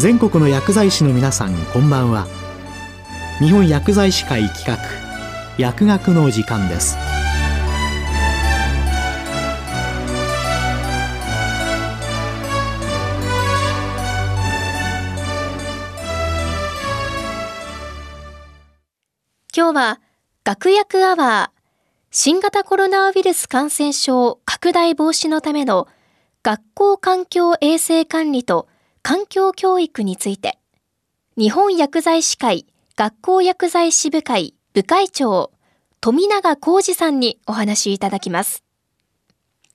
全国の薬剤師の皆さんこんばんは。日本薬剤師会企画薬学の時間です。今日は学薬アワー新型コロナウイルス感染症拡大防止のための学校環境衛生管理と環境教育について、日本薬剤師会学校薬剤師部会部会長、富永浩二さんにお話いただきます。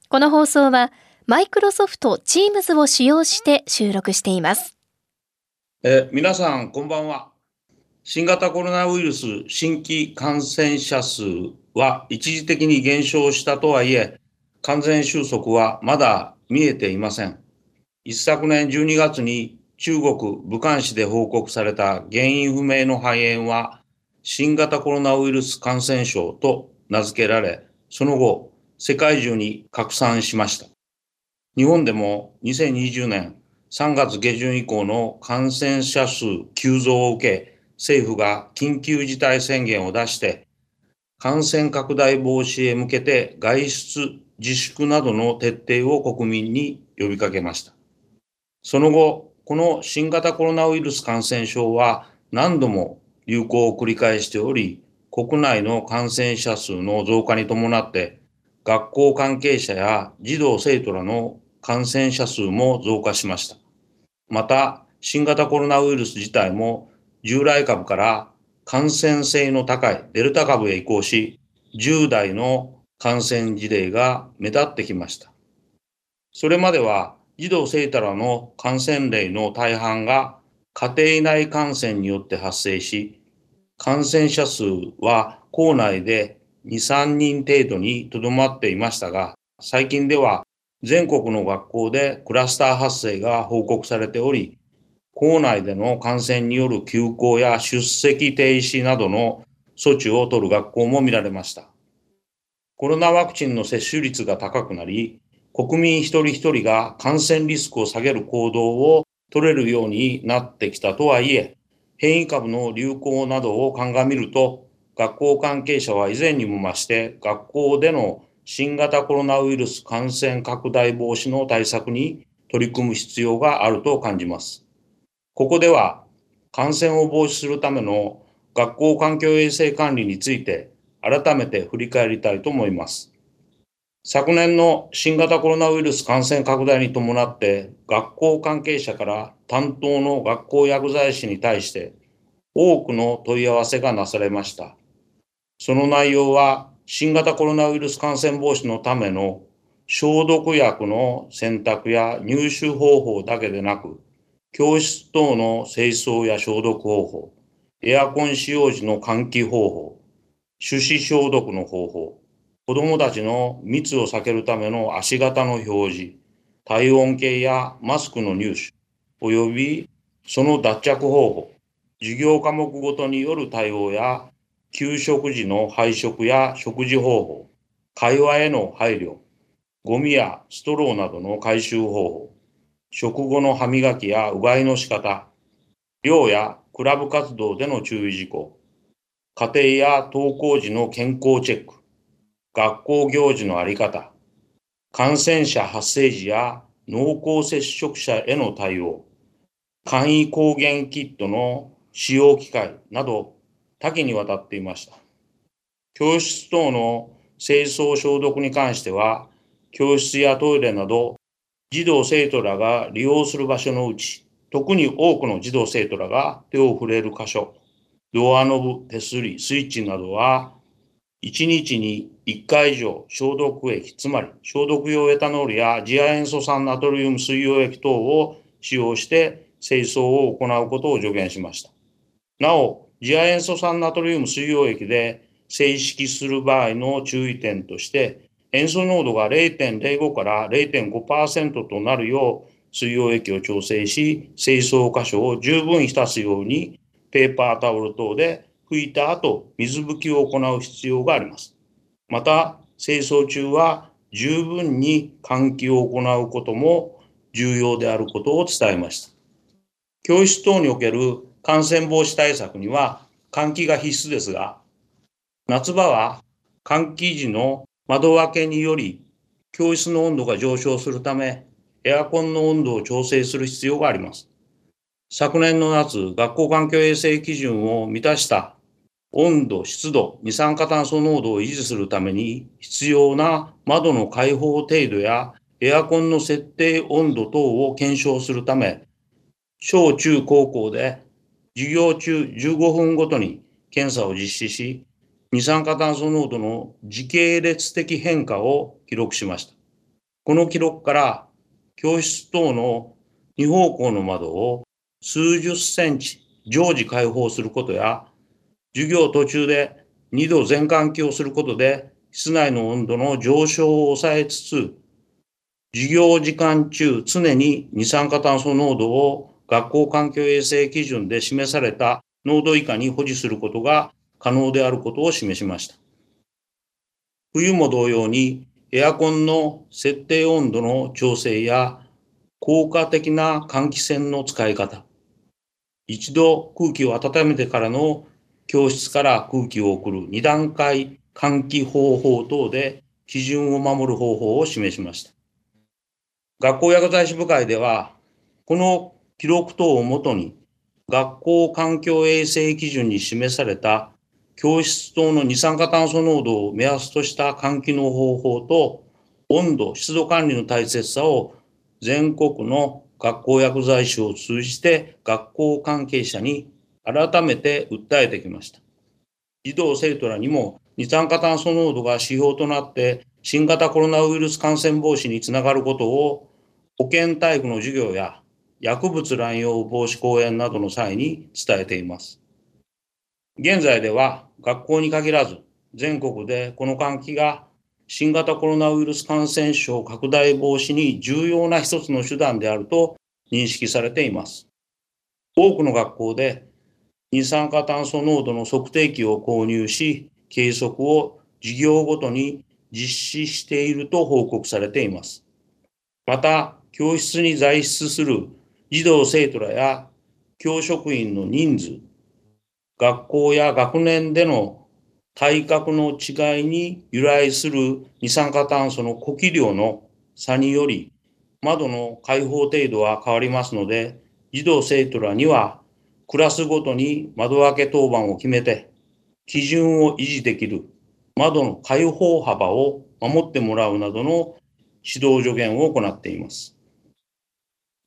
この放送は、マイクロソフト Teams を使用して収録しています。え皆さん、こんばんは。新型コロナウイルス新規感染者数は一時的に減少したとはいえ、完全収束はまだ見えていません。一昨年12月に中国武漢市で報告された原因不明の肺炎は新型コロナウイルス感染症と名付けられ、その後世界中に拡散しました。日本でも2020年3月下旬以降の感染者数急増を受け、政府が緊急事態宣言を出して感染拡大防止へ向けて外出自粛などの徹底を国民に呼びかけました。その後、この新型コロナウイルス感染症は何度も流行を繰り返しており、国内の感染者数の増加に伴って学校関係者や児童生徒らの感染者数も増加しました。また、新型コロナウイルス自体も従来株から感染性の高いデルタ株へ移行し、10代の感染事例が目立ってきました。それまでは児童生徒らの感染例の大半が家庭内感染によって発生し、感染者数は校内で2、3人程度にとどまっていましたが、最近では全国の学校でクラスター発生が報告されており、校内での感染による休校や出席停止などの措置を取る学校も見られました。コロナワクチンの接種率が高くなり、国民一人一人が感染リスクを下げる行動を取れるようになってきたとはいえ、変異株の流行などを鑑みると、学校関係者は以前にも増して学校での新型コロナウイルス感染拡大防止の対策に取り組む必要があると感じます。ここでは感染を防止するための学校環境衛生管理について改めて振り返りたいと思います。昨年の新型コロナウイルス感染拡大に伴って学校関係者から担当の学校薬剤師に対して多くの問い合わせがなされました。その内容は新型コロナウイルス感染防止のための消毒薬の選択や入手方法だけでなく教室等の清掃や消毒方法、エアコン使用時の換気方法、手指消毒の方法、子供たちの密を避けるための足型の表示、体温計やマスクの入手、及びその脱着方法、授業科目ごとによる対応や、給食時の配食や食事方法、会話への配慮、ゴミやストローなどの回収方法、食後の歯磨きやうがいの仕方、寮やクラブ活動での注意事項、家庭や登校時の健康チェック、学校行事のあり方、感染者発生時や濃厚接触者への対応、簡易抗原キットの使用機会など多岐にわたっていました。教室等の清掃消毒に関しては、教室やトイレなど児童生徒らが利用する場所のうち、特に多くの児童生徒らが手を触れる箇所、ドアノブ、手すり、スイッチなどは、1日に1回以上消毒液、つまり消毒用エタノールや次亜塩素酸ナトリウム水溶液等を使用して清掃を行うことを助言しました。なお、次亜塩素酸ナトリウム水溶液で正式する場合の注意点として、塩素濃度が0.05から0.5%となるよう水溶液を調整し、清掃箇所を十分浸すようにペーパータオル等で拭いた後、水拭きを行う必要があります。また、清掃中は十分に換気を行うことも重要であることを伝えました。教室等における感染防止対策には換気が必須ですが、夏場は換気時の窓開けにより教室の温度が上昇するため、エアコンの温度を調整する必要があります。昨年の夏、学校環境衛生基準を満たした温度、湿度、二酸化炭素濃度を維持するために必要な窓の開放程度やエアコンの設定温度等を検証するため、小中高校で授業中15分ごとに検査を実施し、二酸化炭素濃度の時系列的変化を記録しました。この記録から教室等の2方向の窓を数十センチ常時開放することや、授業途中で2度全換気をすることで室内の温度の上昇を抑えつつ、授業時間中常に二酸化炭素濃度を学校環境衛生基準で示された濃度以下に保持することが可能であることを示しました。冬も同様にエアコンの設定温度の調整や効果的な換気扇の使い方、一度空気を温めてからの教室から空気を送る二段階換気方法等で基準を守る方法を示しました。学校薬剤師部会では、この記録等をもとに、学校環境衛生基準に示された教室等の二酸化炭素濃度を目安とした換気の方法と温度、湿度管理の大切さを全国の学校薬剤師を通じて学校関係者に改めて訴えてきました。児童生徒らにも二酸化炭素濃度が指標となって新型コロナウイルス感染防止につながることを保健体育の授業や薬物乱用防止講演などの際に伝えています。現在では学校に限らず全国でこの換気が新型コロナウイルス感染症拡大防止に重要な一つの手段であると認識されています。多くの学校で二酸化炭素濃度の測定器を購入し、計測を事業ごとに実施していると報告されています。また、教室に在室する児童生徒らや教職員の人数、学校や学年での体格の違いに由来する二酸化炭素の呼気量の差により、窓の開放程度は変わりますので、児童生徒らにはクラスごとに窓開け当番を決めて、基準を維持できる窓の開放幅を守ってもらうなどの指導助言を行っています。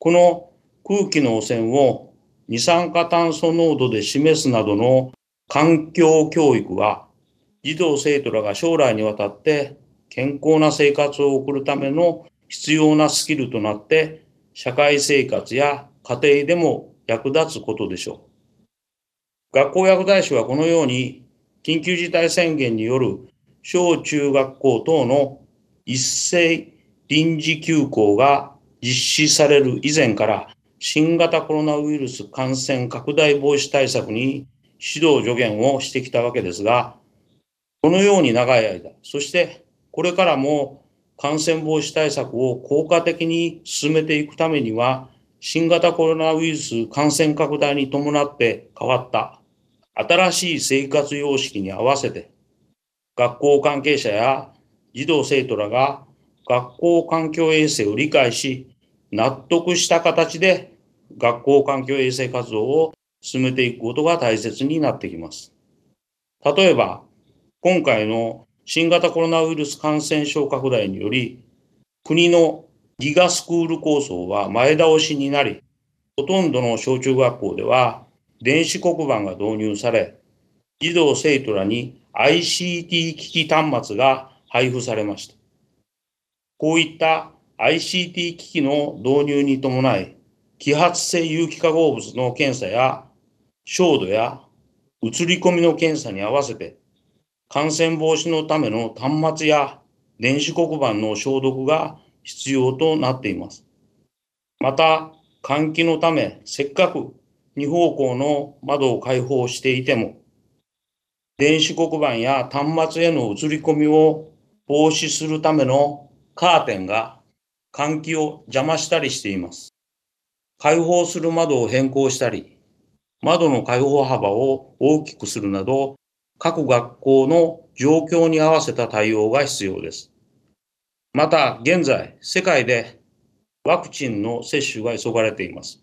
この空気の汚染を二酸化炭素濃度で示すなどの環境教育は、児童生徒らが将来にわたって健康な生活を送るための必要なスキルとなって、社会生活や家庭でも役立つことでしょう。学校薬剤師はこのように緊急事態宣言による小中学校等の一斉臨時休校が実施される以前から新型コロナウイルス感染拡大防止対策に指導助言をしてきたわけですが、このように長い間、そしてこれからも感染防止対策を効果的に進めていくためには、新型コロナウイルス感染拡大に伴って変わった新しい生活様式に合わせて、学校関係者や児童生徒らが学校環境衛生を理解し、納得した形で学校環境衛生活動を進めていくことが大切になってきます。例えば、今回の新型コロナウイルス感染症拡大により、国のギガスクール構想は前倒しになり、ほとんどの小中学校では電子黒板が導入され、児童生徒らに ICT 機器端末が配布されました。こういった ICT 機器の導入に伴い、揮発性有機化合物の検査や、照度や移り込みの検査に合わせて、感染防止のための端末や電子黒板の消毒が必要となっています。また、換気のため、せっかく2方向の窓を開放していても、電子黒板や端末への移り込みを防止するためのカーテンが換気を邪魔したりしています。開放する窓を変更したり、窓の開放幅を大きくするなど、各学校の状況に合わせた対応が必要です。また、現在、世界でワクチンの接種が急がれています。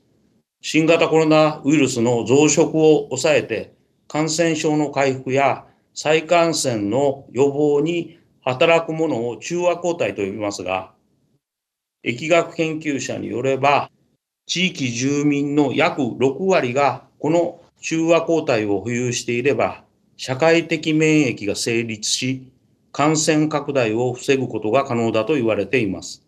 新型コロナウイルスの増殖を抑えて、感染症の回復や再感染の予防に働くものを中和抗体と呼びますが、疫学研究者によれば、地域住民の約6割がこの中和抗体を保有していれば、社会的免疫が成立し、感染拡大を防ぐことが可能だと言われています。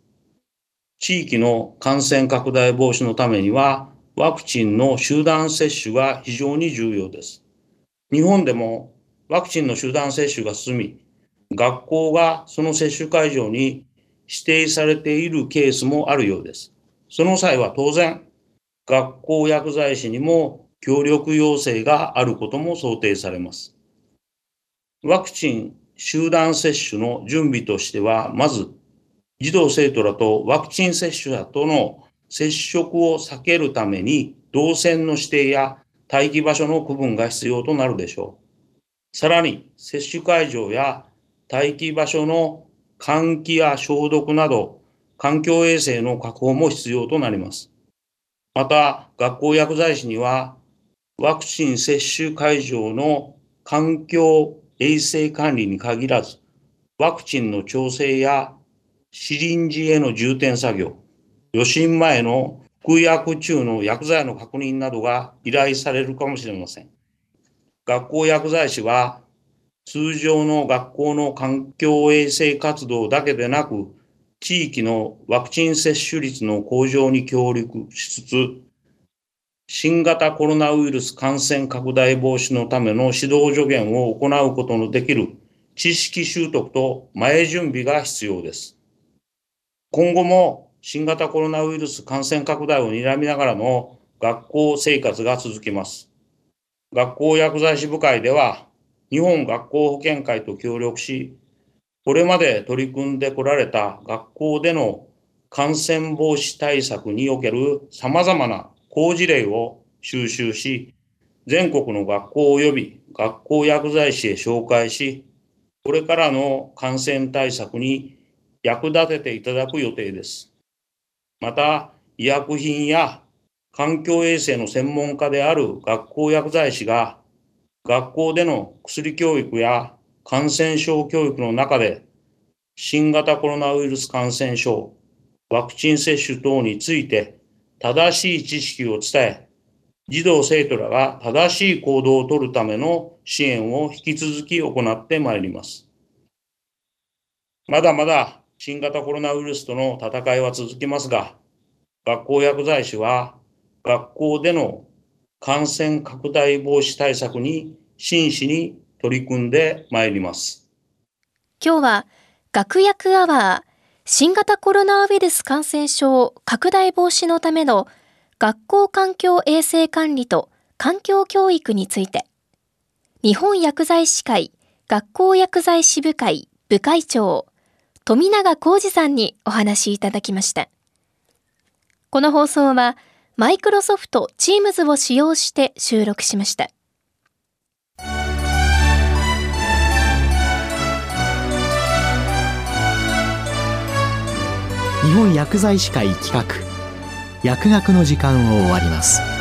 地域の感染拡大防止のためには、ワクチンの集団接種が非常に重要です。日本でもワクチンの集団接種が進み、学校がその接種会場に指定されているケースもあるようです。その際は当然、学校薬剤師にも協力要請があることも想定されます。ワクチン集団接種の準備としては、まず、児童生徒らとワクチン接種者との接触を避けるために、動線の指定や待機場所の区分が必要となるでしょう。さらに、接種会場や待機場所の換気や消毒など、環境衛生の確保も必要となります。また、学校薬剤師には、ワクチン接種会場の環境衛生管理に限らず、ワクチンの調整やシリンジへの充填作業、予診前の服薬中の薬剤の確認などが依頼されるかもしれません。学校薬剤師は通常の学校の環境衛生活動だけでなく、地域のワクチン接種率の向上に協力しつつ、新型コロナウイルス感染拡大防止のための指導助言を行うことのできる知識習得と前準備が必要です。今後も新型コロナウイルス感染拡大を睨みながらの学校生活が続きます。学校薬剤師部会では、日本学校保健会と協力し、これまで取り組んでこられた学校での感染防止対策における様々な好事例を収集し、全国の学校及び学校薬剤師へ紹介し、これからの感染対策に役立てていただく予定です。また、医薬品や環境衛生の専門家である学校薬剤師が、学校での薬教育や感染症教育の中で、新型コロナウイルス感染症、ワクチン接種等について正しい知識を伝え、児童生徒らが正しい行動をとるための支援を引き続き行ってまいります。まだまだ新型コロナウイルスとの戦いは続きますが、学校薬剤師は学校での感染拡大防止対策に真摯に取り組んでまいります。今日は学薬アワー新型コロナウイルス感染症拡大防止のための学校環境衛生管理と環境教育について、日本薬剤師会学校薬剤師部会部会長、富永浩二さんにお話いただきました。この放送は、マイクロソフト Teams を使用して収録しました。本薬剤師会企画。薬学の時間を終わります。